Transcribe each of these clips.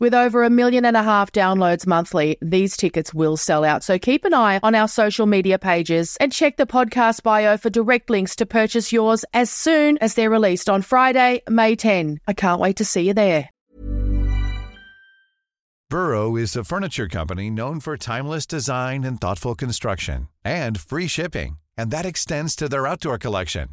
With over a million and a half downloads monthly, these tickets will sell out. So keep an eye on our social media pages and check the podcast bio for direct links to purchase yours as soon as they're released on Friday, May 10. I can't wait to see you there. Burrow is a furniture company known for timeless design and thoughtful construction and free shipping, and that extends to their outdoor collection.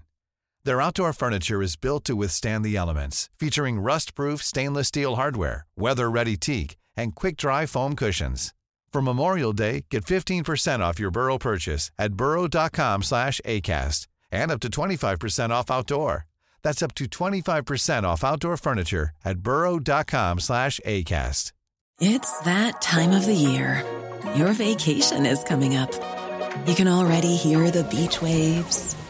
Their outdoor furniture is built to withstand the elements, featuring rust-proof stainless steel hardware, weather-ready teak, and quick-dry foam cushions. For Memorial Day, get 15% off your Burrow purchase at burrow.com slash ACAST and up to 25% off outdoor. That's up to 25% off outdoor furniture at burrow.com slash ACAST. It's that time of the year. Your vacation is coming up. You can already hear the beach waves,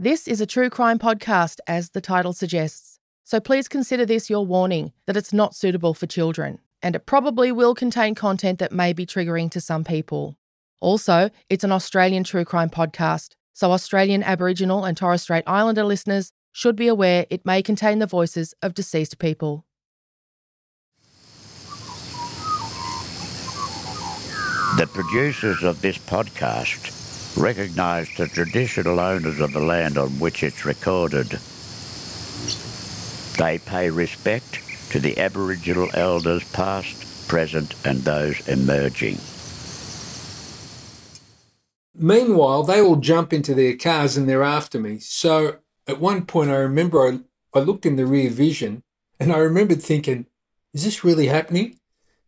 This is a true crime podcast, as the title suggests. So please consider this your warning that it's not suitable for children, and it probably will contain content that may be triggering to some people. Also, it's an Australian true crime podcast, so Australian Aboriginal and Torres Strait Islander listeners should be aware it may contain the voices of deceased people. The producers of this podcast recognise the traditional owners of the land on which it's recorded. They pay respect to the Aboriginal elders past, present and those emerging. Meanwhile, they all jump into their cars and they're after me. So at one point, I remember I, I looked in the rear vision and I remembered thinking, is this really happening?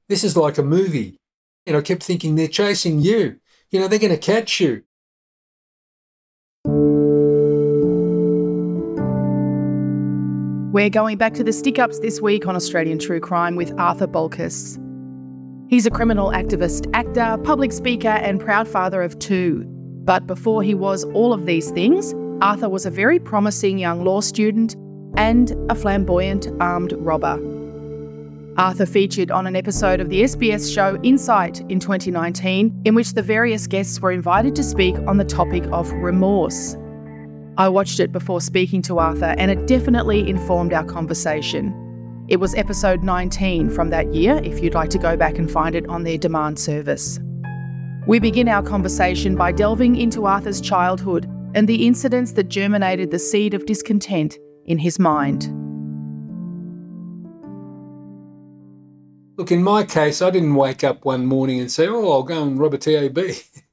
This is like a movie. And I kept thinking, they're chasing you. You know, they're going to catch you. We're going back to the stick ups this week on Australian True Crime with Arthur Bolkas. He's a criminal activist, actor, public speaker, and proud father of two. But before he was all of these things, Arthur was a very promising young law student and a flamboyant armed robber. Arthur featured on an episode of the SBS show Insight in 2019, in which the various guests were invited to speak on the topic of remorse. I watched it before speaking to Arthur, and it definitely informed our conversation. It was episode 19 from that year, if you'd like to go back and find it on their demand service. We begin our conversation by delving into Arthur's childhood and the incidents that germinated the seed of discontent in his mind. Look, in my case, I didn't wake up one morning and say, oh, I'll go and rob a TAB.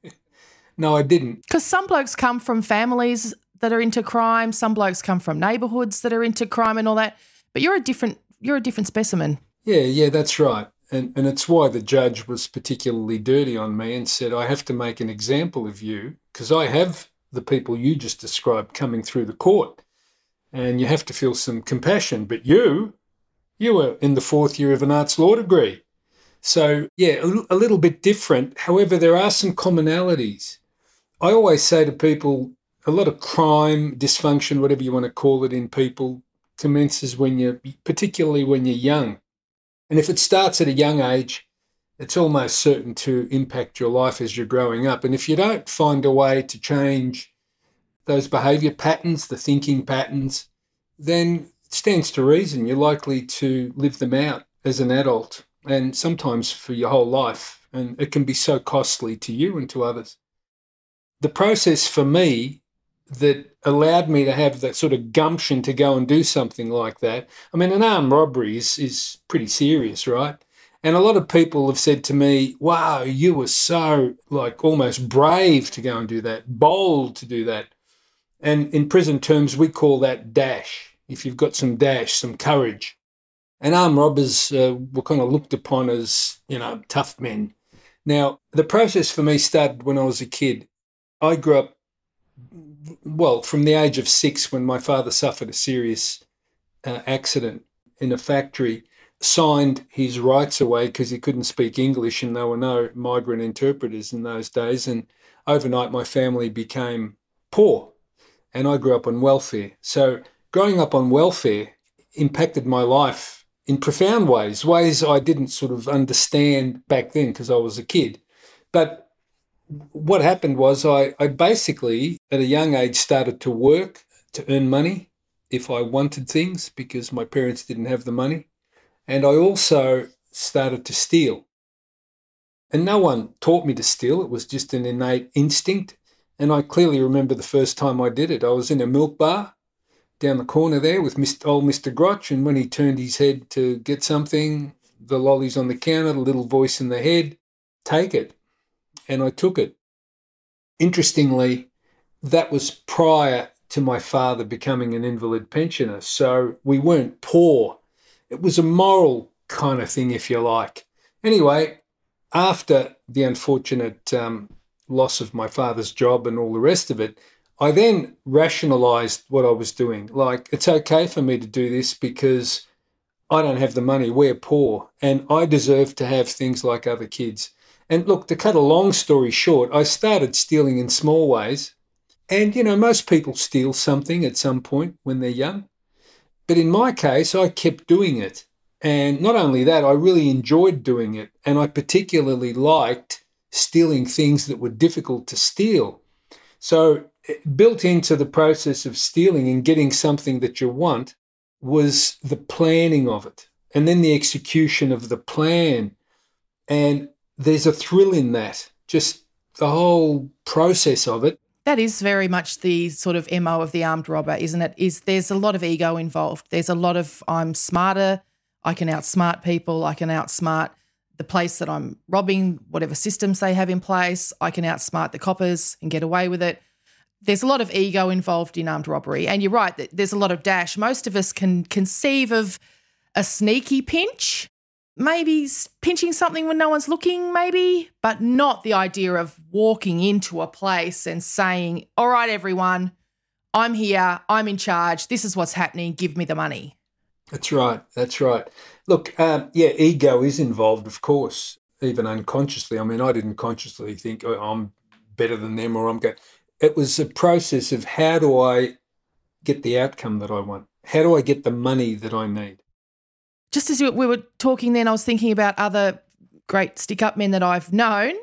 no, I didn't. Because some blokes come from families that are into crime, some blokes come from neighbourhoods that are into crime and all that. But you're a different you're a different specimen. Yeah, yeah, that's right. And, and it's why the judge was particularly dirty on me and said, I have to make an example of you because I have the people you just described coming through the court. And you have to feel some compassion. But you, you were in the fourth year of an arts law degree. So, yeah, a, a little bit different. However, there are some commonalities. I always say to people, a lot of crime, dysfunction, whatever you want to call it, in people commences when you're, particularly when you're young. And if it starts at a young age, it's almost certain to impact your life as you're growing up. And if you don't find a way to change those behavior patterns, the thinking patterns, then it stands to reason you're likely to live them out as an adult and sometimes for your whole life. And it can be so costly to you and to others. The process for me that allowed me to have that sort of gumption to go and do something like that. I mean, an armed robbery is, is pretty serious, right? And a lot of people have said to me, wow, you were so like almost brave to go and do that, bold to do that. And in prison terms, we call that dash. If you've got some dash, some courage. And armed robbers uh, were kind of looked upon as, you know, tough men. Now, the process for me started when I was a kid. I grew up, well, from the age of six when my father suffered a serious uh, accident in a factory, signed his rights away because he couldn't speak English and there were no migrant interpreters in those days. And overnight, my family became poor and I grew up on welfare. So, growing up on welfare impacted my life in profound ways, ways I didn't sort of understand back then because I was a kid. But what happened was I, I basically, at a young age, started to work to earn money if I wanted things because my parents didn't have the money. And I also started to steal. And no one taught me to steal, it was just an innate instinct. And I clearly remember the first time I did it. I was in a milk bar down the corner there with Mr. old Mr. Grotch, and when he turned his head to get something, the lollies on the counter, the little voice in the head, take it. And I took it. Interestingly, that was prior to my father becoming an invalid pensioner. So we weren't poor. It was a moral kind of thing, if you like. Anyway, after the unfortunate um, loss of my father's job and all the rest of it, I then rationalized what I was doing. Like, it's okay for me to do this because I don't have the money. We're poor and I deserve to have things like other kids. And look, to cut a long story short, I started stealing in small ways. And, you know, most people steal something at some point when they're young. But in my case, I kept doing it. And not only that, I really enjoyed doing it. And I particularly liked stealing things that were difficult to steal. So eh, built into the process of stealing and getting something that you want was the planning of it and then the execution of the plan. And there's a thrill in that, just the whole process of it. That is very much the sort of MO of the armed robber, isn't it? Is there's a lot of ego involved. There's a lot of I'm smarter, I can outsmart people, I can outsmart the place that I'm robbing, whatever systems they have in place, I can outsmart the coppers and get away with it there's a lot of ego involved in armed robbery. And you're right, there's a lot of dash. Most of us can conceive of a sneaky pinch, maybe pinching something when no one's looking, maybe, but not the idea of walking into a place and saying, All right, everyone, I'm here, I'm in charge, this is what's happening, give me the money. That's right, that's right. Look, um, yeah, ego is involved, of course, even unconsciously. I mean, I didn't consciously think oh, I'm better than them or I'm going it was a process of how do I get the outcome that I want? How do I get the money that I need? Just as we were talking then, I was thinking about other great stick up men that I've known,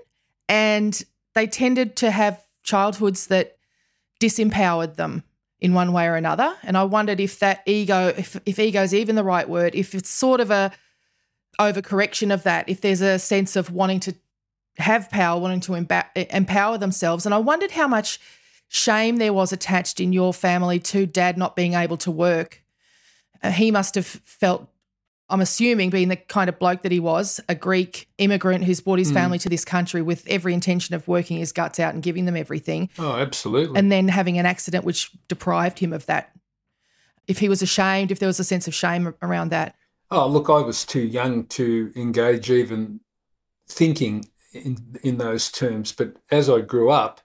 and they tended to have childhoods that disempowered them in one way or another. And I wondered if that ego, if, if ego is even the right word, if it's sort of a overcorrection of that, if there's a sense of wanting to have power, wanting to empower themselves. And I wondered how much shame there was attached in your family to dad not being able to work. Uh, he must have felt, I'm assuming, being the kind of bloke that he was, a Greek immigrant who's brought his mm. family to this country with every intention of working his guts out and giving them everything. Oh, absolutely. And then having an accident which deprived him of that. If he was ashamed, if there was a sense of shame around that. Oh, look, I was too young to engage even thinking in, in those terms. But as I grew up,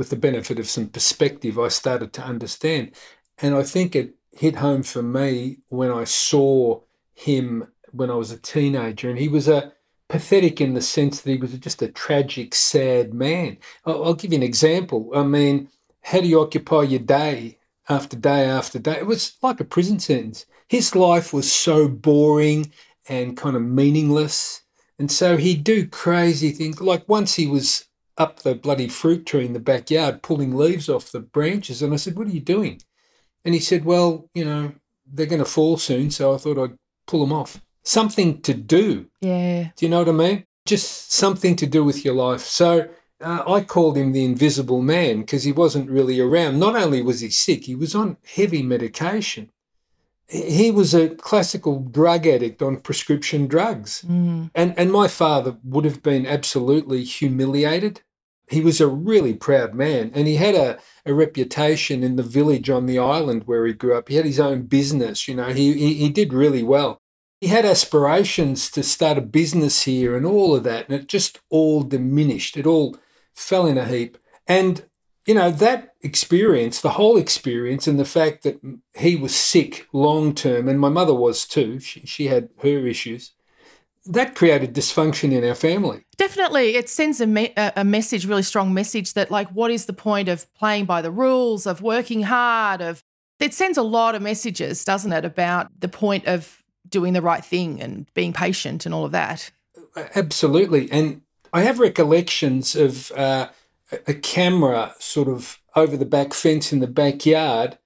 with the benefit of some perspective, I started to understand. And I think it hit home for me when I saw him when I was a teenager. And he was a pathetic in the sense that he was just a tragic, sad man. I'll, I'll give you an example. I mean, how do you occupy your day after day after day? It was like a prison sentence. His life was so boring and kind of meaningless. And so he'd do crazy things. Like once he was up the bloody fruit tree in the backyard pulling leaves off the branches. And I said, What are you doing? And he said, Well, you know, they're going to fall soon. So I thought I'd pull them off. Something to do. Yeah. Do you know what I mean? Just something to do with your life. So uh, I called him the invisible man because he wasn't really around. Not only was he sick, he was on heavy medication. He was a classical drug addict on prescription drugs. Mm. And, and my father would have been absolutely humiliated. He was a really proud man and he had a, a reputation in the village on the island where he grew up. He had his own business, you know, he, he, he did really well. He had aspirations to start a business here and all of that, and it just all diminished. It all fell in a heap. And, you know, that experience, the whole experience, and the fact that he was sick long term, and my mother was too, she, she had her issues, that created dysfunction in our family. Definitely, it sends a, me- a message, really strong message that, like, what is the point of playing by the rules, of working hard, of it sends a lot of messages, doesn't it, about the point of doing the right thing and being patient and all of that. Absolutely. And I have recollections of uh, a camera sort of over the back fence in the backyard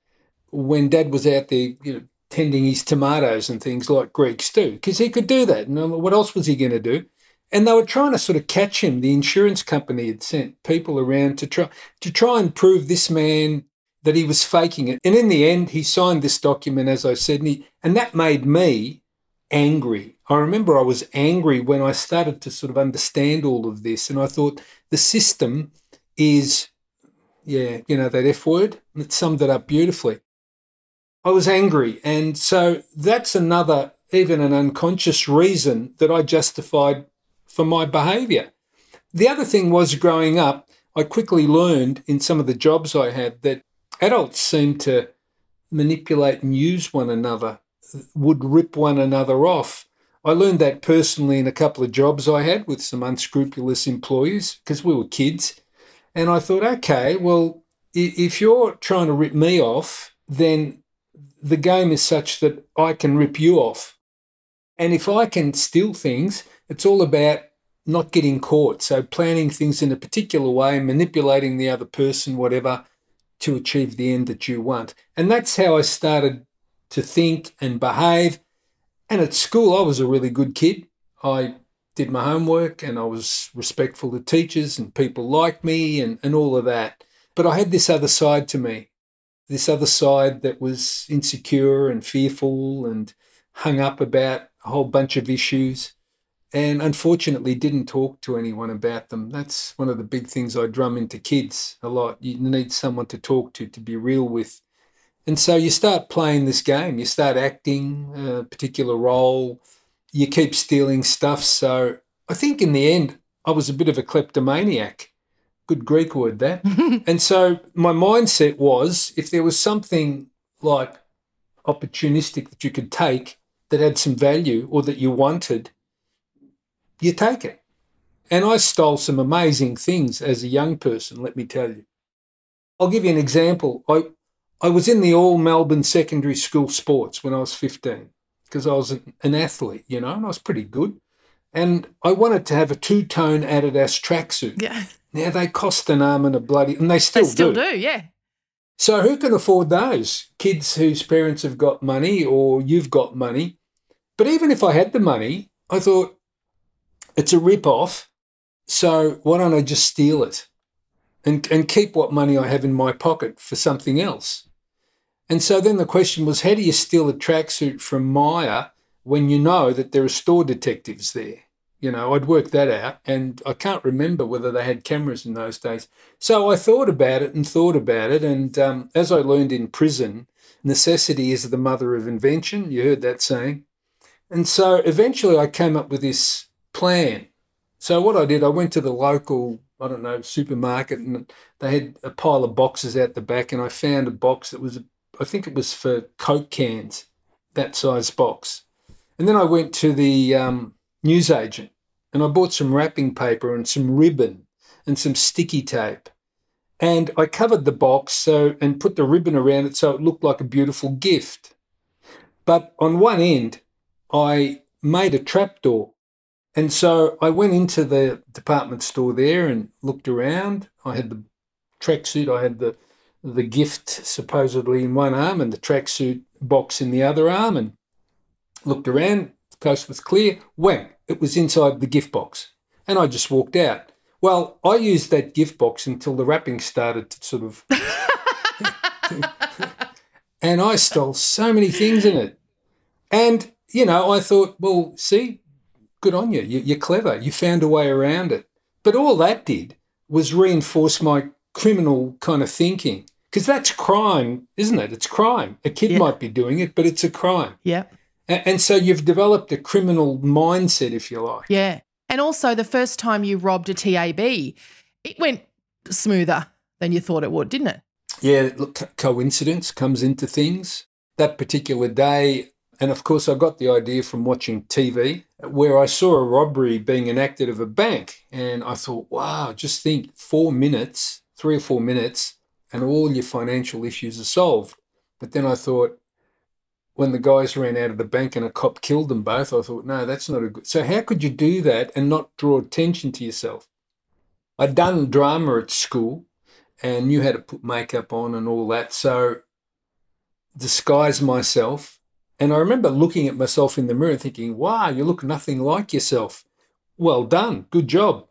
when dad was out there, you know, tending his tomatoes and things like Greeks do, because he could do that. And what else was he going to do? And they were trying to sort of catch him. The insurance company had sent people around to try to try and prove this man that he was faking it. And in the end, he signed this document, as I said, and, he, and that made me angry. I remember I was angry when I started to sort of understand all of this, and I thought the system is, yeah, you know, that F word, it summed it up beautifully. I was angry. And so that's another, even an unconscious reason that I justified for my behavior. The other thing was growing up, I quickly learned in some of the jobs I had that adults seem to manipulate and use one another, would rip one another off. I learned that personally in a couple of jobs I had with some unscrupulous employees because we were kids. And I thought, okay, well, if you're trying to rip me off, then the game is such that I can rip you off. And if I can steal things, it's all about not getting caught. So planning things in a particular way, manipulating the other person, whatever, to achieve the end that you want. And that's how I started to think and behave. And at school, I was a really good kid. I did my homework and I was respectful to teachers and people liked me and, and all of that. But I had this other side to me this other side that was insecure and fearful and hung up about a whole bunch of issues and unfortunately didn't talk to anyone about them. That's one of the big things I drum into kids a lot. You need someone to talk to, to be real with. And so you start playing this game, you start acting a particular role, you keep stealing stuff. So I think in the end, I was a bit of a kleptomaniac good Greek word that. and so my mindset was if there was something like opportunistic that you could take that had some value or that you wanted, you take it. And I stole some amazing things as a young person, let me tell you. I'll give you an example. I, I was in the all Melbourne secondary school sports when I was 15 because I was an athlete, you know, and I was pretty good. And I wanted to have a two tone Adidas tracksuit. Yeah. Now they cost an arm and a bloody, and they still, they still do. do. Yeah. So who can afford those? Kids whose parents have got money, or you've got money. But even if I had the money, I thought it's a rip off. So why don't I just steal it, and and keep what money I have in my pocket for something else? And so then the question was, how do you steal a tracksuit from Myer when you know that there are store detectives there? You know, I'd worked that out, and I can't remember whether they had cameras in those days. So I thought about it and thought about it, and um, as I learned in prison, necessity is the mother of invention. You heard that saying. And so eventually I came up with this plan. So what I did, I went to the local, I don't know, supermarket and they had a pile of boxes out the back and I found a box that was, I think it was for Coke cans, that size box. And then I went to the um, newsagent and I bought some wrapping paper and some ribbon and some sticky tape. And I covered the box so and put the ribbon around it so it looked like a beautiful gift. But on one end, I made a trapdoor. And so I went into the department store there and looked around. I had the tracksuit, I had the the gift supposedly in one arm and the tracksuit box in the other arm and looked around. The coast was clear. Wham! It was inside the gift box. And I just walked out. Well, I used that gift box until the wrapping started to sort of. and I stole so many things in it. And, you know, I thought, well, see, good on you. You're clever. You found a way around it. But all that did was reinforce my criminal kind of thinking. Because that's crime, isn't it? It's crime. A kid Yeah. might be doing it, but it's a crime. Yeah. And so you've developed a criminal mindset, if you like. Yeah. And also, the first time you robbed a TAB, it went smoother than you thought it would, didn't it? Yeah, look, co- coincidence comes into things. That particular day, and of course, I got the idea from watching TV where I saw a robbery being enacted of a bank. And I thought, wow, just think four minutes, three or four minutes, and all your financial issues are solved. But then I thought, when the guys ran out of the bank and a cop killed them both, I thought, no, that's not a good. So, how could you do that and not draw attention to yourself? I'd done drama at school and knew how to put makeup on and all that. So, disguise myself. And I remember looking at myself in the mirror and thinking, wow, you look nothing like yourself. Well done. Good job.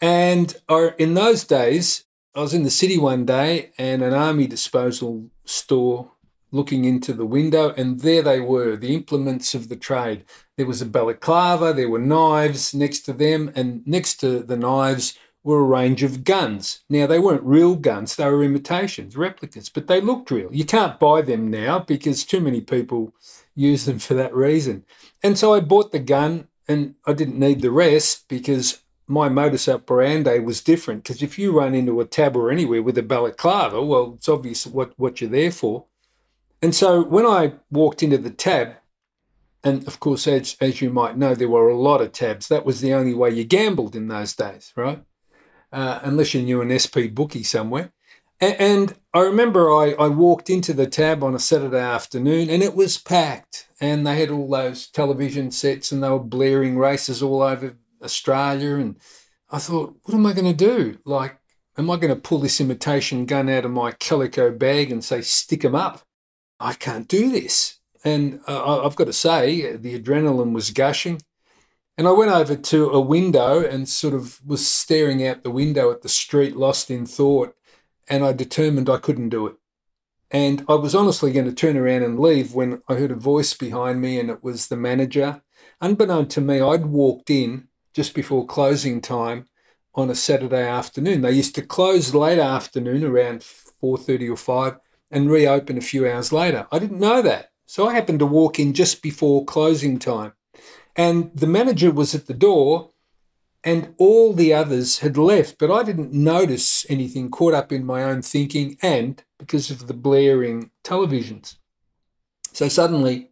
And in those days, I was in the city one day and an army disposal store looking into the window, and there they were, the implements of the trade. There was a balaclava, there were knives next to them, and next to the knives were a range of guns. Now, they weren't real guns, they were imitations, replicas, but they looked real. You can't buy them now because too many people use them for that reason. And so I bought the gun, and I didn't need the rest because my modus operandi was different. Because if you run into a tab or anywhere with a balaclava, well, it's obvious what, what you're there for. And so when I walked into the tab, and of course, as, as you might know, there were a lot of tabs. That was the only way you gambled in those days, right? Uh, unless you knew an SP bookie somewhere. A- And I remember I, I walked into the tab on a Saturday afternoon and it was packed. And they had all those television sets and they were blaring races all over Australia. And I thought, what am I going to do? Like, am I going to pull this imitation gun out of my calico bag and say, stick 'em up? I can't do this. And uh, I've got to say, the adrenaline was gushing. And I went over to a window and sort of was staring out the window at the street, lost in thought. And I determined I couldn't do it. And I was honestly going to turn around and leave when I heard a voice behind me, and it was the manager. Unbeknown to me, I'd walked in just before closing time on a Saturday afternoon. They used to close late afternoon around 4:30 or 5 and reopen a few hours later. I didn't know that. So I happened to walk in just before closing time. And the manager was at the door and all the others had left, but I didn't notice anything caught up in my own thinking and because of the blaring televisions. So suddenly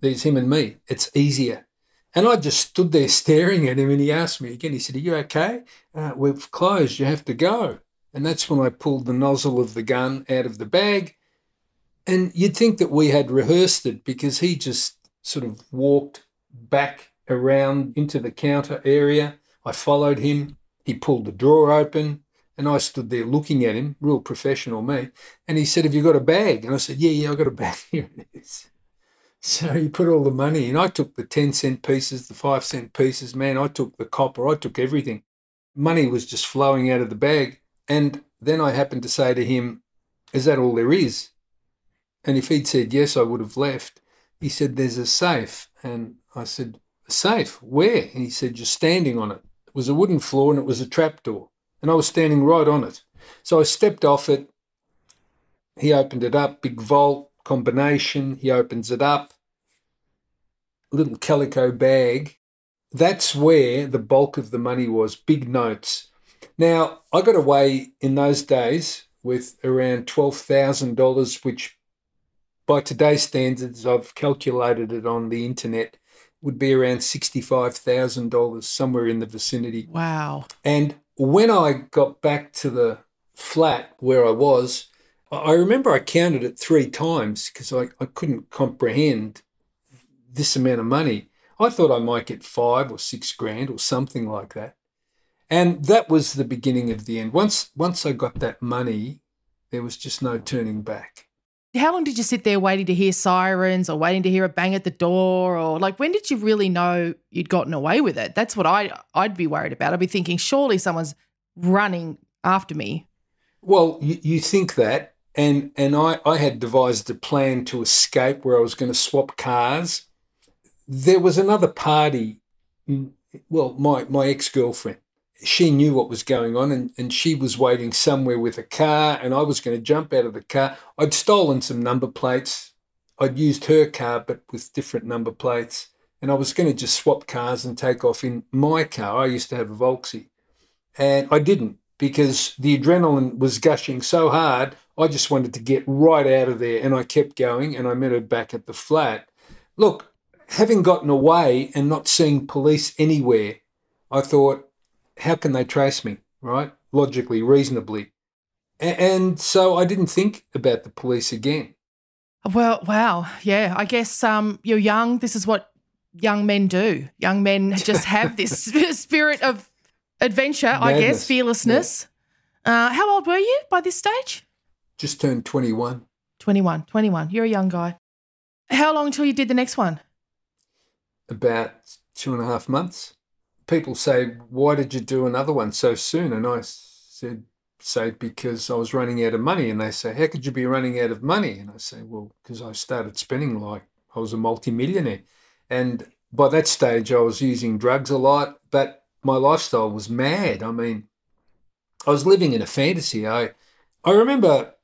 there's him and me. It's easier. And I just stood there staring at him and he asked me again, he said, Are you okay? Uh, we've closed, you have to go. And that's when I pulled the nozzle of the gun out of the bag. And you'd think that we had rehearsed it because he just sort of walked back around into the counter area. I followed him. He pulled the drawer open and I stood there looking at him, real professional me. And he said, Have you got a bag? And I said, Yeah, yeah, I've got a bag. Here it is. So he put all the money in. I took the 10 cent pieces, the 5 cent pieces, man. I took the copper, I took everything. Money was just flowing out of the bag. And then I happened to say to him, Is that all there is? And if he'd said yes, I would have left. He said, There's a safe. And I said, A safe? Where? And he said, You're standing on it. Was a wooden floor and it was a trapdoor. And I was standing right on it. So I stepped off it. He opened it up, big vault combination. He opens it up. little calico bag. That's where the bulk of the money was, big notes. Now, I got away in those days with around $12,000, which by today's standards, I've calculated it on the internet, would be around $65,000, somewhere in the vicinity. Wow. And when I got back to the flat where I was, I remember I counted it three times because I, I couldn't comprehend this amount of money. I thought I might get five or six grand or something like that. And that was the beginning of the end. Once once I got that money, there was just no turning back. How long did you sit there waiting to hear sirens or waiting to hear a bang at the door or like when did you really know you'd gotten away with it? That's what I I'd be worried about. I'd be thinking surely someone's running after me. Well, you, you think that and and I, I had devised a plan to escape where I was going to swap cars. There was another party, well, my, my ex girlfriend. She knew what was going on and, and she was waiting somewhere with a car, and I was going to jump out of the car. I'd stolen some number plates. I'd used her car, but with different number plates. And I was going to just swap cars and take off in my car. I used to have a Volksy. And I didn't because the adrenaline was gushing so hard. I just wanted to get right out of there. And I kept going and I met her back at the flat. Look, having gotten away and not seeing police anywhere, I thought, how can they trace me, right? Logically, reasonably. And so I didn't think about the police again. Well, wow. Yeah, I guess um, you're young. This is what young men do. Young men just have this spirit of adventure, Madness. I guess, fearlessness. Yeah. Uh, how old were you by this stage? Just turned 21. 21, 21. You're a young guy. How long until you did the next one? About two and a half months. People say, Why did you do another one so soon? And I said, Say, because I was running out of money. And they say, How could you be running out of money? And I say, Well, because I started spending like I was a multimillionaire. And by that stage, I was using drugs a lot, but my lifestyle was mad. I mean, I was living in a fantasy. I, I remember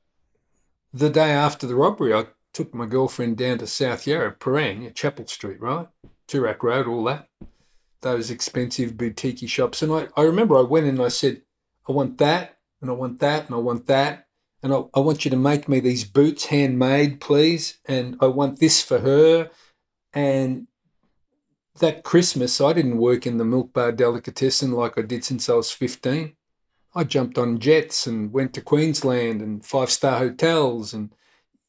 the day after the robbery, I took my girlfriend down to South Yarra, Prahran, Chapel Street, right? Toorak Road, all that. Those expensive boutique shops. And I, I remember I went in and I said, I want that, and I want that, and I want that. And I, I want you to make me these boots handmade, please. And I want this for her. And that Christmas, I didn't work in the milk bar delicatessen like I did since I was 15. I jumped on jets and went to Queensland and five star hotels and,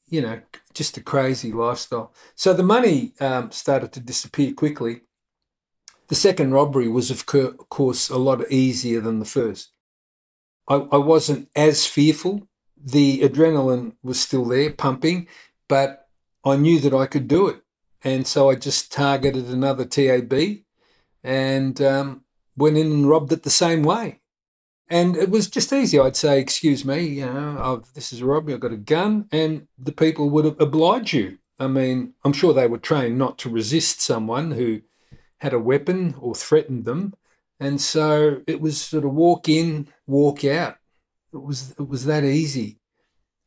you know, just a crazy lifestyle. So the money um, started to disappear quickly. The second robbery was, of course, a lot easier than the first. I, I wasn't as fearful. The adrenaline was still there, pumping, but I knew that I could do it. And so I just targeted another TAB and um, went in and robbed it the same way. And it was just easy. I'd say, "Excuse me, you know, I've, this is a robbery. I've got a gun," and the people would oblige you. I mean, I'm sure they were trained not to resist someone who had a weapon or threatened them, and so it was sort of walk in, walk out. It was it was that easy,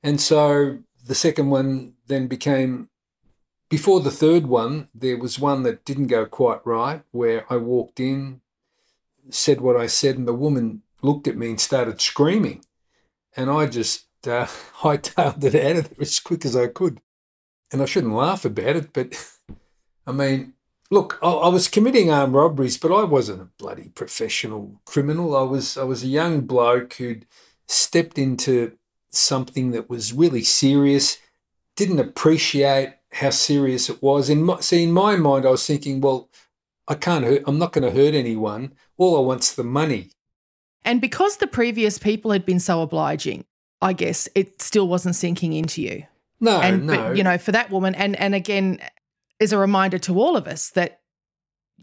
and so the second one then became. Before the third one, there was one that didn't go quite right, where I walked in, said what I said, and the woman looked at me and started screaming. And I just uh, hightailed it out of there as quick as I could. And I shouldn't laugh about it, but I mean, look, I, I, was committing armed robberies, but I wasn't a bloody professional criminal. I was I was a young bloke who'd stepped into something that was really serious, didn't appreciate how serious it was. In my, see, in my mind, I was thinking, well, I can't hurt. I'm not going to hurt anyone. All I want's the money. And because the previous people had been so obliging, I guess it still wasn't sinking into you. No, and, no. But, you know, for that woman, and and again, is a reminder to all of us that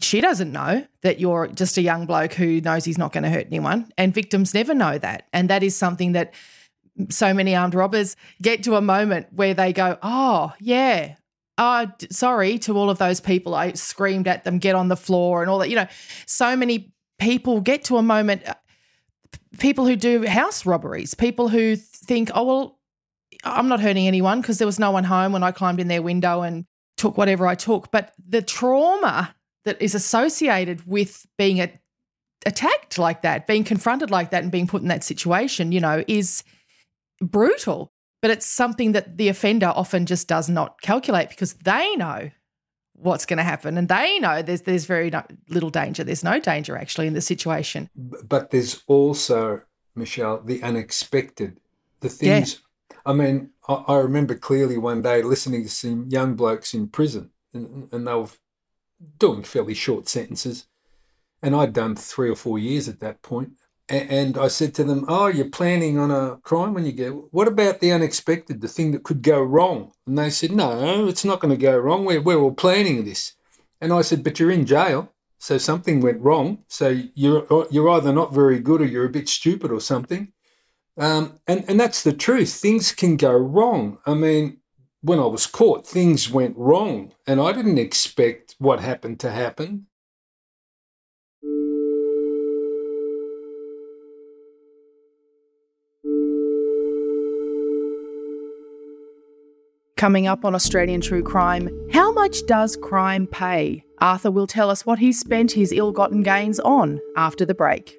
she doesn't know that you're just a young bloke who knows he's not going to hurt anyone, and victims never know that, and that is something that so many armed robbers get to a moment where they go, "Oh, yeah, oh, sorry to all of those people. I screamed at them, get on the floor, and all that. You know, so many people get to a moment uh, people who do house robberies, people who think, oh, well, I'm not hurting anyone because there was no one home when I climbed in their window and took whatever I took. But the trauma that is associated with being a, attacked like that, being confronted like that, and being put in that situation, you know, is brutal. But it's something that the offender often just does not calculate because they know what's going to happen and they know there's there's very no, little danger there's no danger actually in the situation but there's also Meshel the unexpected the things yeah. i mean I, I, remember clearly one day listening to some young blokes in prison and, and they were doing fairly short sentences and i'd done three or four years at that point. and I said to them, "Oh, you're planning on a crime when you get. What about the unexpected, the thing that could go wrong?" And they said, "No, it's not going to go wrong. We're we're all planning this." And I said, "But you're in jail, so something went wrong. So you're you're either not very good or you're a bit stupid or something." Um, and and that's the truth. Things can go wrong. I mean, when I was caught, things went wrong, and I didn't expect what happened to happen. Coming up on Australian True Crime, how much does crime pay? Arthur will tell us what he spent his ill gotten gains on after the break.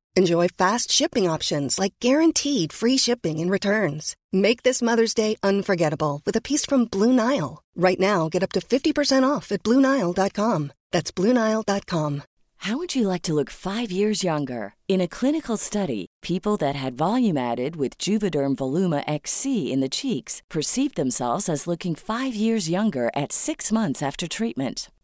Enjoy fast shipping options like guaranteed free shipping and returns. Make this Mother's Day unforgettable with a piece from Blue Nile. Right now, get up to 50% off at BlueNile.com. That's BlueNile.com. How would you like to look five years younger? In a clinical study, people that had volume added with Juvederm Voluma XC in the cheeks perceived themselves as looking five years younger at six months after treatment.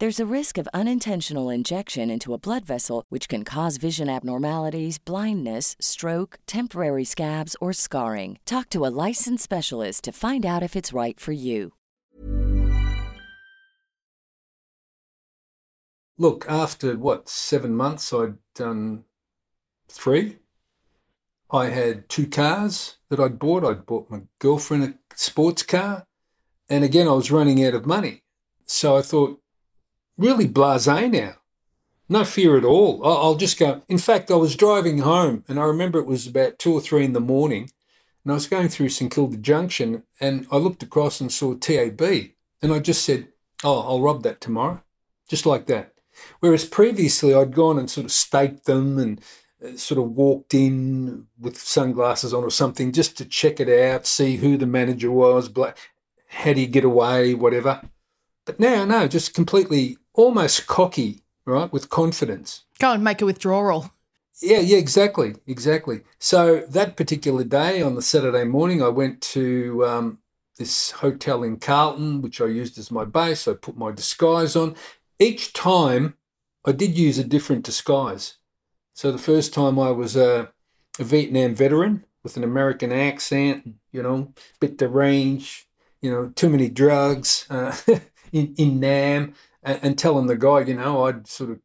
There's a risk of unintentional injection into a blood vessel, which can cause vision abnormalities, blindness, stroke, temporary scabs, or scarring. Talk to a licensed specialist to find out if it's right for you. Look, after what, seven months, I'd done three. I had two cars that I'd bought. I'd bought my girlfriend a sports car. And again, I was running out of money. So I thought, really blase now. No fear at all. I'll just go. In fact, I was driving home and I remember it was about two or three in the morning and I was going through St Kilda Junction and I looked across and saw TAB and I just said, oh, I'll rob that tomorrow. Just like that. Whereas previously I'd gone and sort of staked them and uh, sort of walked in with sunglasses on or something just to check it out, see who the manager was, how do you get away, whatever. But now, no, just completely almost cocky, right, with confidence. Go and make a withdrawal. Yeah, yeah, exactly, exactly. So that particular day on the Saturday morning, I went to um, this hotel in Carlton, which I used as my base. I put my disguise on, each time I did use a different disguise. So the first time I was a, a Vietnam veteran with an American accent, you know, bit deranged, you know, too many drugs uh, in, in Nam, and, and, telling the guy, you know, I'd sort of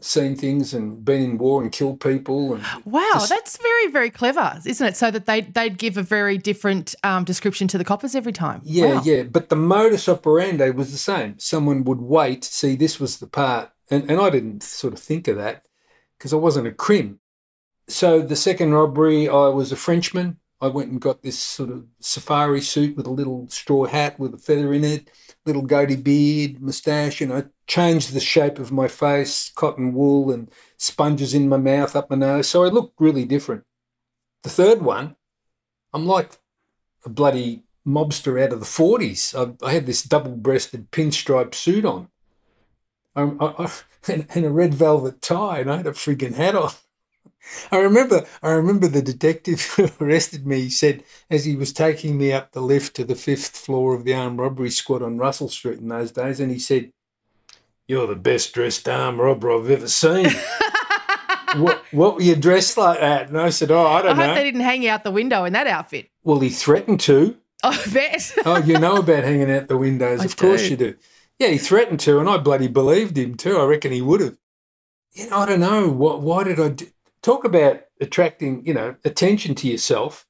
seen things and been in war and killed people. And Wow, just- that's very, very clever, isn't it? So that they they'd give a very different um, description to the coppers every time. Yeah, Wow. yeah. But the modus operandi was the same. Someone would wait, see, this was the part. And, and I didn't sort of think of that because I wasn't a crim. So the second robbery, I was a Frenchman. I went and got this sort of safari suit with a little straw hat with a feather in it, little goatee beard, moustache, and I changed the shape of my face, cotton wool and sponges in my mouth, up my nose. So I looked really different. The third one, I'm like a bloody mobster out of the 40s. I, I had this double breasted pinstripe suit on I, I, and, and a red velvet tie, and I had a friggin' hat on. I remember, I remember the detective who arrested me said as he was taking me up the lift to the fifth floor of the armed robbery squad on Russell Street in those days, and he said, "You're the best dressed armed robber I've ever seen." what, what were you dressed like that? And I said, "Oh, I I don't hope know." I hope they didn't hang you out the window in that outfit. well, he threatened to. I bet. Oh, you know about hanging out the windows. I of course you do. Yeah, he threatened to, and I bloody believed him too. I reckon he would have. You know, I don't know. What, why did I do? Talk about attracting, you know, attention to yourself?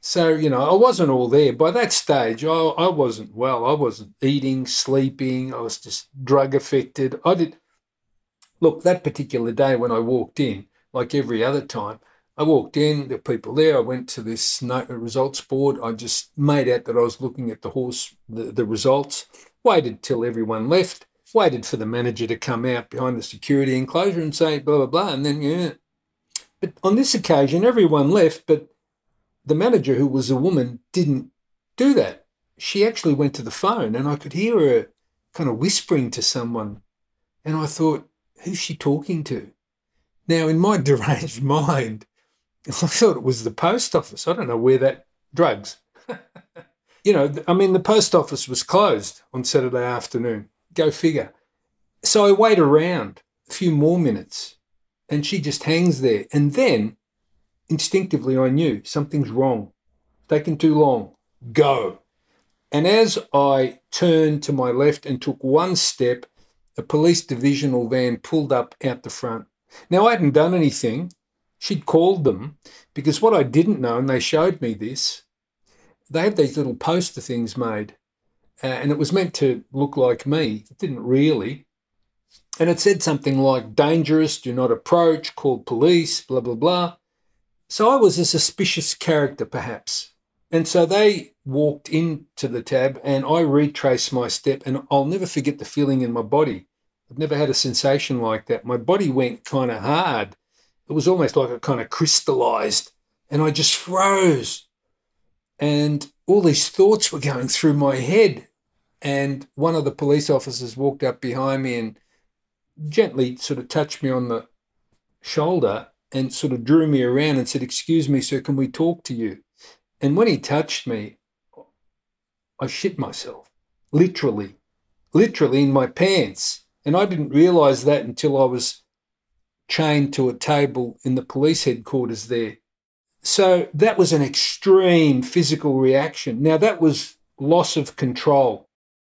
So, you know, I wasn't all there. By that stage, I, I wasn't well. I wasn't eating, sleeping. I was just drug affected. I did. Look, that particular day when I walked in, like every other time, I walked in, there were people there. I went to this no- uh, results board. I just made out that I was looking at the horse, the, the results, waited till everyone left, waited for the manager to come out behind the security enclosure and say blah, blah, blah. And then, yeah. But on this occasion, everyone left, but the manager, who was a woman, didn't do that. She actually went to the phone and I could hear her kind of whispering to someone. And I thought, who's she talking to? Now, in my deranged mind, I thought it was the post office. I don't know where that drugs. you know, I mean, the post office was closed on Saturday afternoon. Go figure. So I wait around a few more minutes and she just hangs there. And then instinctively I knew something's wrong. Taking too long. Go. And as I turned to my left and took one step, a police divisional van pulled up out the front. Now, I hadn't done anything. She'd called them because what I didn't know, and they showed me this, they had these little poster things made, uh, and it was meant to look like me. It didn't really. And it said something like dangerous, do not approach, call police, blah, blah, blah. So I was a suspicious character, perhaps. And so they walked into the tab, and I retraced my step, and I'll never forget the feeling in my body. I've never had a sensation like that. My body went kind of hard. It was almost like it kind of crystallized, and I just froze. And all these thoughts were going through my head. And one of the police officers walked up behind me and gently sort of touched me on the shoulder and sort of drew me around and said, Excuse me, sir, can we talk to you? And when he touched me, I shit myself, literally, literally in my pants. And I didn't realize that until I was chained to a table in the police headquarters there. So that was an extreme physical reaction. Now, that was loss of control.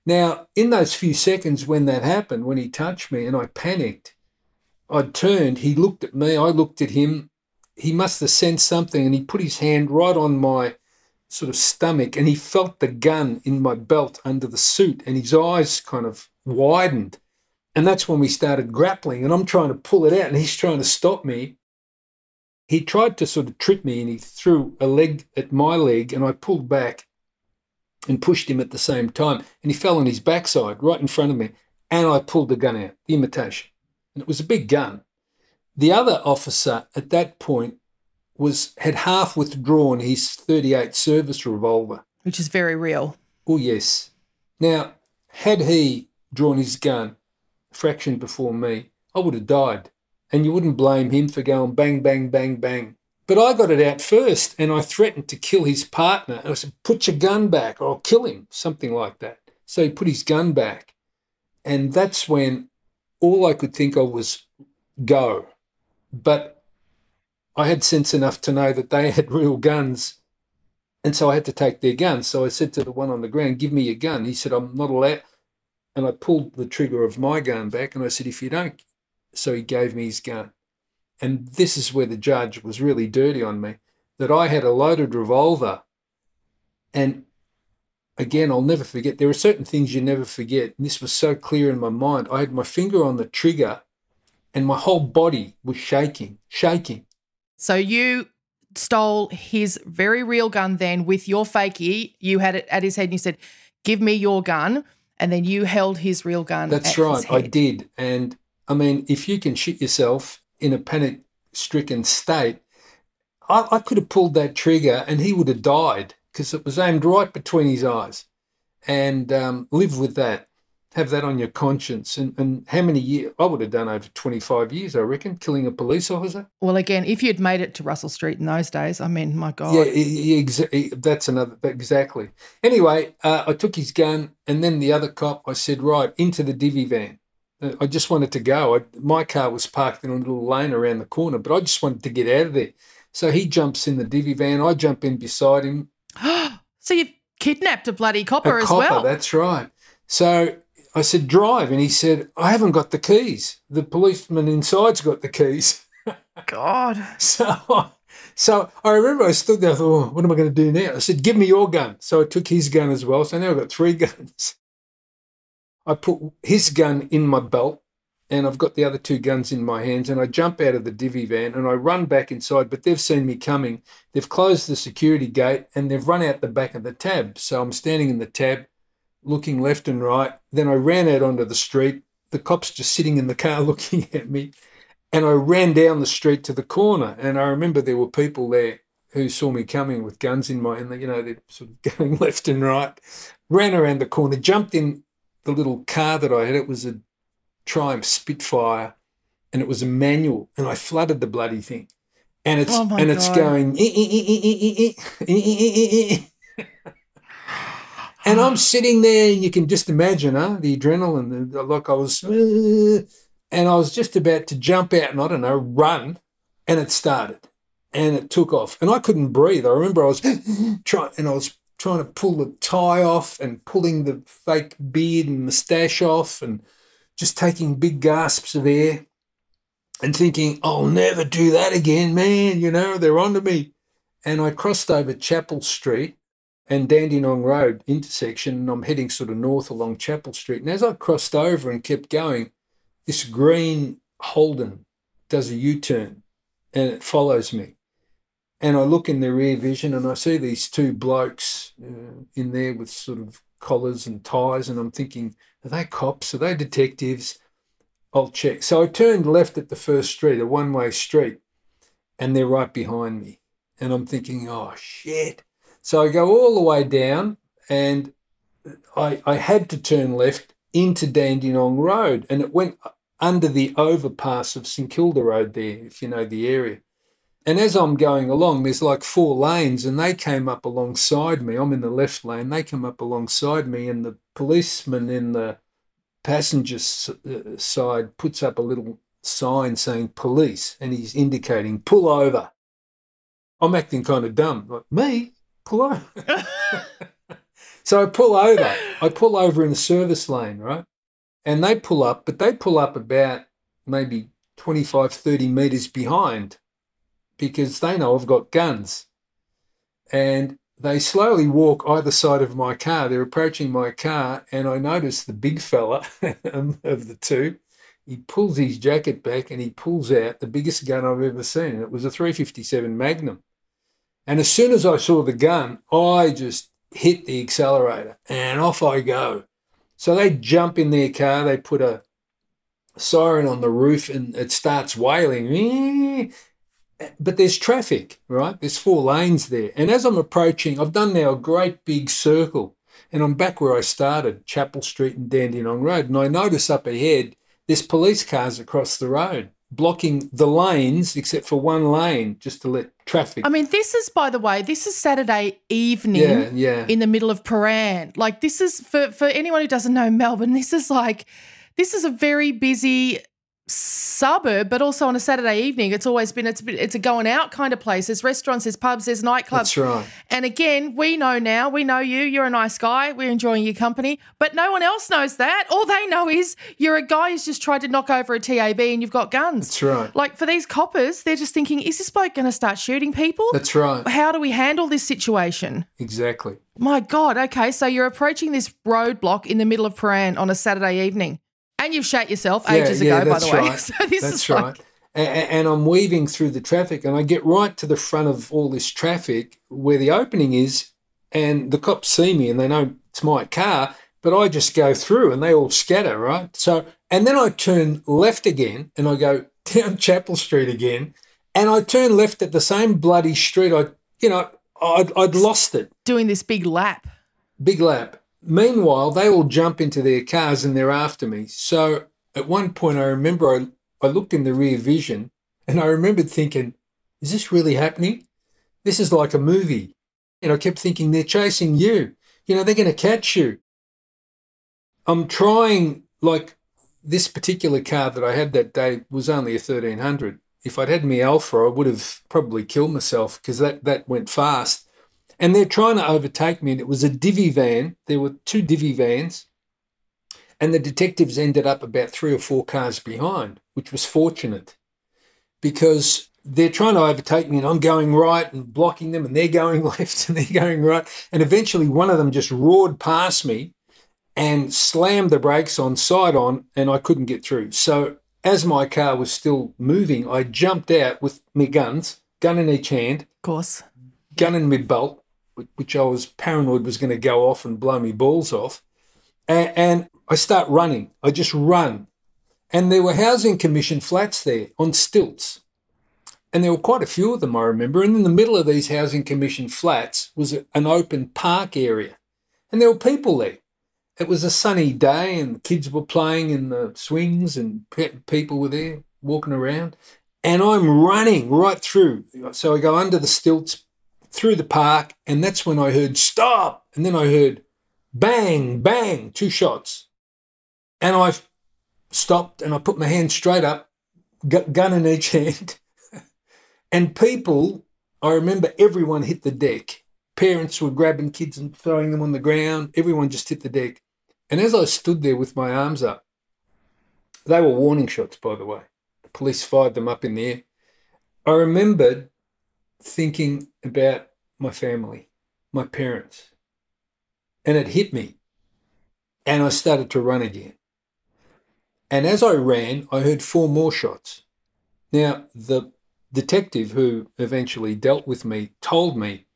Now, in those few seconds when that happened, when he touched me and I panicked, I turned, he looked at me, I looked at him. He must have sensed something and he put his hand right on my sort of stomach and he felt the gun in my belt under the suit and his eyes kind of widened. And that's when we started grappling and I'm trying to pull it out and he's trying to stop me. He tried to sort of trip me and he threw a leg at my leg and I pulled back and pushed him at the same time. And he fell on his backside right in front of me. And I pulled the gun out, the imitation. And it was a big gun. The other officer at that point was had half withdrawn his 38 service revolver. Which is very real. Oh, yes. Now, had he drawn his gun a fraction before me, I would have died. And you wouldn't blame him for going bang, bang, bang, bang. But I got it out first and I threatened to kill his partner. I said, put your gun back or I'll kill him, something like that. So he put his gun back. And that's when all I could think of was go. But I had sense enough to know that they had real guns. And so I had to take their guns. So I said to the one on the ground, Give me your gun. He said, I'm not allowed. And I pulled the trigger of my gun back and I said, If you don't So he gave me his gun. And this is where the judge was really dirty on me that I had a loaded revolver. And again, I'll never forget. There are certain things you never forget. And this was so clear in my mind. I had my finger on the trigger and my whole body was shaking, shaking. So you stole his very real gun then with your fakie. You had it at his head and you said, Give me your gun. And then you held his real gun. That's right. I did. And I mean, if you can shit yourself in a panic stricken state, I, I could have pulled that trigger and he would have died because it was aimed right between his eyes. And um, live with that have that on your conscience. And, and how many years? I would have done over 25 years, I reckon, killing a police officer. Well, again, if you'd made it to Russell Street in those days, I mean, my God. Yeah, exa- that's another, exactly. Anyway, uh, I took his gun and then the other cop, I said, right, into the divvy van. I just wanted to go. I, my car was parked in a little lane around the corner, but I just wanted to get out of there. So he jumps in the divvy van. I jump in beside him. so you've kidnapped a bloody copper a as copper, well. That's right. So I said, drive. And he said, I haven't got the keys. The policeman inside's got the keys. God. so, so I remember I stood there, I thought, oh, what am I going to do now? I said, give me your gun. So I took his gun as well. So now I've got three guns. I put his gun in my belt and I've got the other two guns in my hands and I jump out of the divvy van and I run back inside, but they've seen me coming. They've closed the security gate and they've run out the back of the tab. So I'm standing in the tab looking left and right. Then I ran out onto the street. The cops just sitting in the car looking at me. And I ran down the street to the corner. And I remember there were people there who saw me coming with guns in my, and you know, they're sort of going left and right. Ran around the corner, jumped in the little car that I had. It was a Triumph Spitfire, and it was a manual. And I flooded the bloody thing, and it's Oh and it's God. going. And I'm sitting there, and you can just imagine, huh? The adrenaline, the, like I was, uh, and I was just about to jump out and I don't know, run, and it started, and it took off, and I couldn't breathe. I remember I was trying, and I was trying to pull the tie off and pulling the fake beard and moustache off, and just taking big gasps of air, and thinking, I'll never do that again, man. You know, they're onto me. And I crossed over Chapel Street and Dandenong Road intersection, and I'm heading sort of north along Chapel Street. And as I crossed over and kept going, this green Holden does a U turn and it follows me. And I look in the rear vision and I see these two blokes uh, in there with sort of collars and ties, and I'm thinking, are they cops? Are they detectives? I'll check. So I turned left at the first street, a one way street, and they're right behind me. And I'm thinking, oh shit. So I go all the way down and I, I had to turn left into Dandenong Road and it went under the overpass of St Kilda Road there, if you know the area. And as I'm going along, there's like four lanes and they came up alongside me. I'm in the left lane, they come up alongside me, and the policeman in the passenger uh, side puts up a little sign saying police and he's indicating pull over. I'm acting kind of dumb. Like, me? Pull over. so I pull over. I pull over in the service lane, right? And they pull up, but they pull up about maybe 25, 30 meters behind because they know I've got guns. And they slowly walk either side of my car. They're approaching my car, and I notice the big fella um, of the two. He pulls his jacket back and he pulls out the biggest gun I've ever seen. It was a 357 Magnum. And as soon as I saw the gun, I just hit the accelerator and off I go. So they jump in their car, they put a siren on the roof and it starts wailing. But there's traffic, right? There's four lanes there. And as I'm approaching, I've done now a great big circle and I'm back where I started, Chapel Street and Dandenong Road. And I notice up ahead, there's police cars across the road blocking the lanes except for one lane just to let traffic. I mean, this is, by the way, this is Saturday evening Yeah, yeah. in the middle of Prahran. Like, this is, for, for anyone who doesn't know Melbourne, this is like, this is a very busy suburb, but also on a Saturday evening, it's always been it's it's a going out kind of place. There's restaurants, there's pubs, there's nightclubs. That's right. And again, we know now, we know you. You're a nice guy. We're enjoying your company, but no one else knows that. All they know is you're a guy who's just tried to knock over a TAB and you've got guns. That's right. Like for these coppers, they're just thinking, is this bloke going to start shooting people? That's right. How do we handle this situation? Exactly. My God. Okay, so you're approaching this roadblock in the middle of Prahran on a Saturday evening. And you've shat yourself ages yeah, ago, by the way. right. So this that's is right. like, A- a- and I'm weaving through the traffic, and I get right to the front of all this traffic where the opening is, and the cops see me and they know it's my car, but I just go through and they all scatter, right? So, and then I turn left again and I go down Chapel Street again, and I turn left at the same bloody street. I, you know, I'd, I'd lost it. doing this big lap. Big lap. Meanwhile, they all jump into their cars and they're after me. So at one point, I remember I, I looked in the rear vision and I remembered thinking, is this really happening? This is like a movie. And I kept thinking, they're chasing you. You know, they're going to catch you. I'm trying, like this particular car that I had that day was only a 1300. If I'd had me Alfa, I would have probably killed myself because that, that went fast. And they're trying to overtake me. And it was a divvy van. There were two divvy vans. And the detectives ended up about three or four cars behind, which was fortunate because they're trying to overtake me and I'm going right and blocking them and they're going left and they're going right. And eventually one of them just roared past me and slammed the brakes on side on and I couldn't get through. So as my car was still moving, I jumped out with my guns, gun in each hand, Of course. gun in my belt, which I was paranoid was going to go off and blow me balls off. And, and I start running. I just run. And there were housing commission flats there on stilts. And there were quite a few of them, I remember. And in the middle of these housing commission flats was an open park area. And there were people there. It was a sunny day and kids were playing in the swings and pe- people were there walking around. And I'm running right through. So I go under the stilts through the park, and that's when I heard stop. And then I heard bang, bang, two shots. And I stopped and I put my hand straight up, gun in each hand. and people, I remember everyone hit the deck. Parents were grabbing kids and throwing them on the ground. Everyone just hit the deck. And as I stood there with my arms up, they were warning shots, by the way. The police fired them up in the air. I remembered thinking about my family, my parents, and it hit me. And I started to run again. And as I ran, I heard four more shots. Now, the detective who eventually dealt with me told me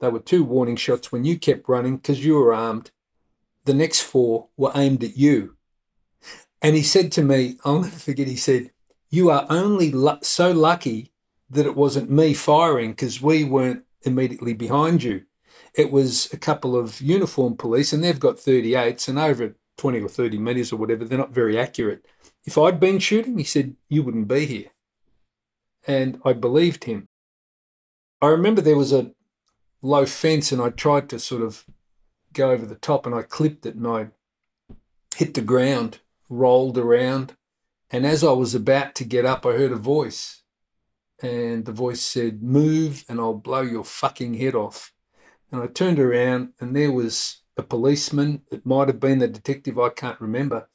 there were two warning shots when you kept running because you were armed. The next four were aimed at you. And he said to me, I'll never forget, he said, You are only lu- so lucky that it wasn't me firing because we weren't immediately behind you. It was a couple of uniformed police, and they've got 38s, and over 20 or 30 metres or whatever, they're not very accurate. If I'd been shooting, he said, You wouldn't be here. And I believed him. I remember there was a low fence, and I tried to sort of go over the top, and I clipped it, and I hit the ground, rolled around. And as I was about to get up, I heard a voice. And the voice said, Move and I'll blow your fucking head off. And I turned around and there was a policeman. It might have been the detective, I can't remember,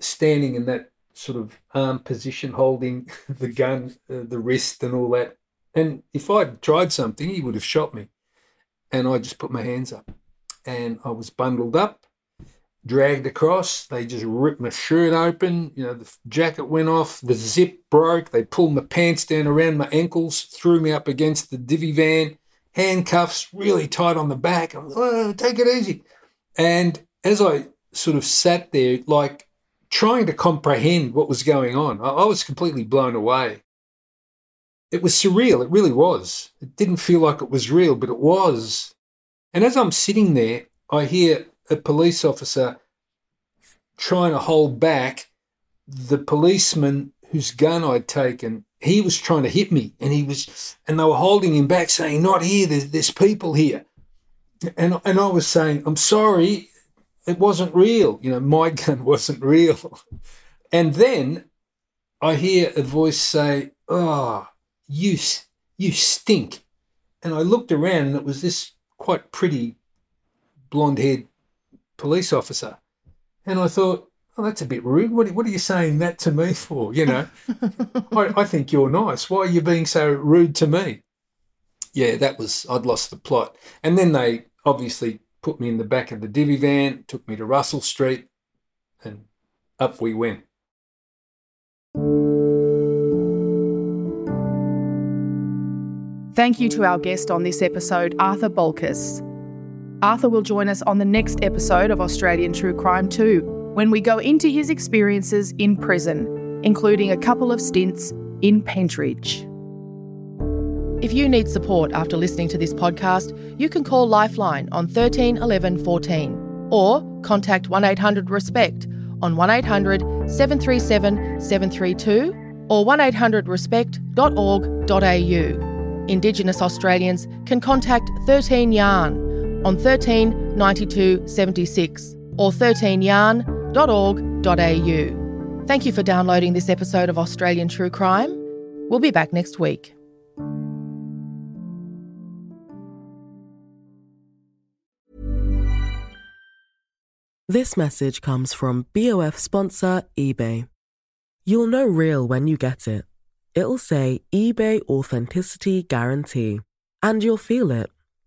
standing in that sort of arm position, holding the gun, uh, the wrist, and all that. And if I'd tried something, he would have shot me. And I just put my hands up. And I was bundled up dragged across. They just ripped my shirt open. You know, the jacket went off, the zip broke. They pulled my pants down around my ankles, threw me up against the divvy van, handcuffs really tight on the back. I'm like, oh, take it easy. And as I sort of sat there, like trying to comprehend what was going on, I, I was completely blown away. It was surreal. It really was. It didn't feel like it was real, but it was. And as I'm sitting there, I hear a police officer trying to hold back the policeman whose gun I'd taken. He was trying to hit me, and he was, and they were holding him back, saying, "Not here. There's, there's people here." And and I was saying, "I'm sorry, it wasn't real. You know, my gun wasn't real." And then I hear a voice say, "Oh, you you stink," and I looked around, and it was this quite pretty, blonde-haired police officer, and I thought, "Oh, that's a bit rude. What, what are you saying that to me for? You know, I, I think you're nice. Why are you being so rude to me?" Yeah, that was I'd lost the plot, and then they obviously put me in the back of the divvy van, took me to Russell Street, and up we went. Thank you to our guest on this episode, Arthur Bolkas. Arthur will join us on the next episode of Australian True Crime 2 when we go into his experiences in prison, including a couple of stints in Pentridge. If you need support after listening to this podcast, you can call Lifeline on 13 11 14 or contact 1800 RESPECT on 1800 737 732 or 1800 respect.org.au. Indigenous Australians can contact 13 Yarn on 13 92 76 or 13yarn.org.au. Thank you for downloading this episode of Australian True Crime. We'll be back next week. This message comes from BOF sponsor eBay. You'll know real when you get it. It'll say eBay Authenticity Guarantee. And you'll feel it.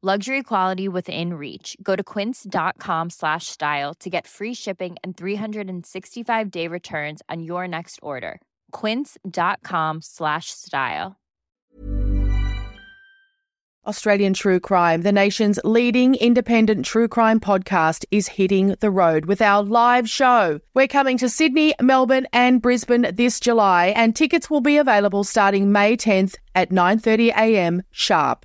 Luxury quality within reach. Go to quince.com slash style to get free shipping and 365 day returns on your next order. Quince.com slash style. Australian True Crime, the nation's leading independent true crime podcast, is hitting the road with our live show. We're coming to Sydney, Melbourne, and Brisbane this July, and tickets will be available starting May 10th at 9:30 a.m. sharp.